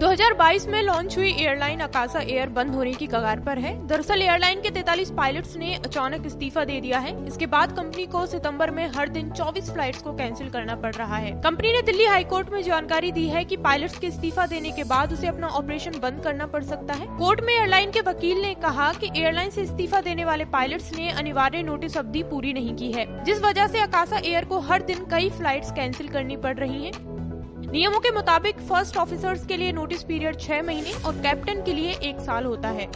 2022 में लॉन्च हुई airline Akasa air बंद होने की कगार पर है। दरअसल एयरलाइन के 43 पायलट्स ने अचानक इस्तीफा दे दिया है। इसके बाद कंपनी को सितंबर में हर दिन 24 फ्लाइट्स को कैंसिल करना पड़ रहा है। कंपनी ने दिल्ली हाईकोर्ट में जानकारी दी है कि पायलट्स के इस्तीफा देने के बाद उसे अपना ऑपरेशन बंद करना पड़ सकता है। कोर्ट में एयरलाइन के वकील ने कहा की एयरलाइन ऐसी इस्तीफा देने वाले पायलट ने अनिवार्य नोटिस अवधि पूरी नहीं की है, जिस वजह ऐसी अकासा एयर को हर दिन कई फ़्लाइट कैंसिल करनी पड़ रही हैं। नियमों के मुताबिक फ़र्स्ट ऑफिसर्स के लिए नोटिस पीरियड छह महीने और कैप्टन के लिए एक साल होता है।